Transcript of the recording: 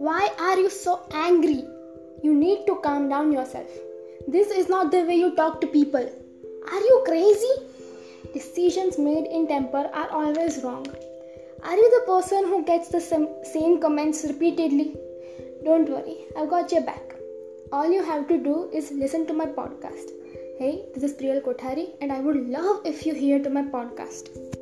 Why are you so angry? You need to calm down yourself. This is not the way you talk to people. Are you crazy? Decisions made in temper are always wrong. Are you the person who gets the same comments repeatedly? Don't worry, I've got your back. All you have to do is listen to my podcast. Hey, this is Priyal Kothari, and I would love if you hear to my podcast.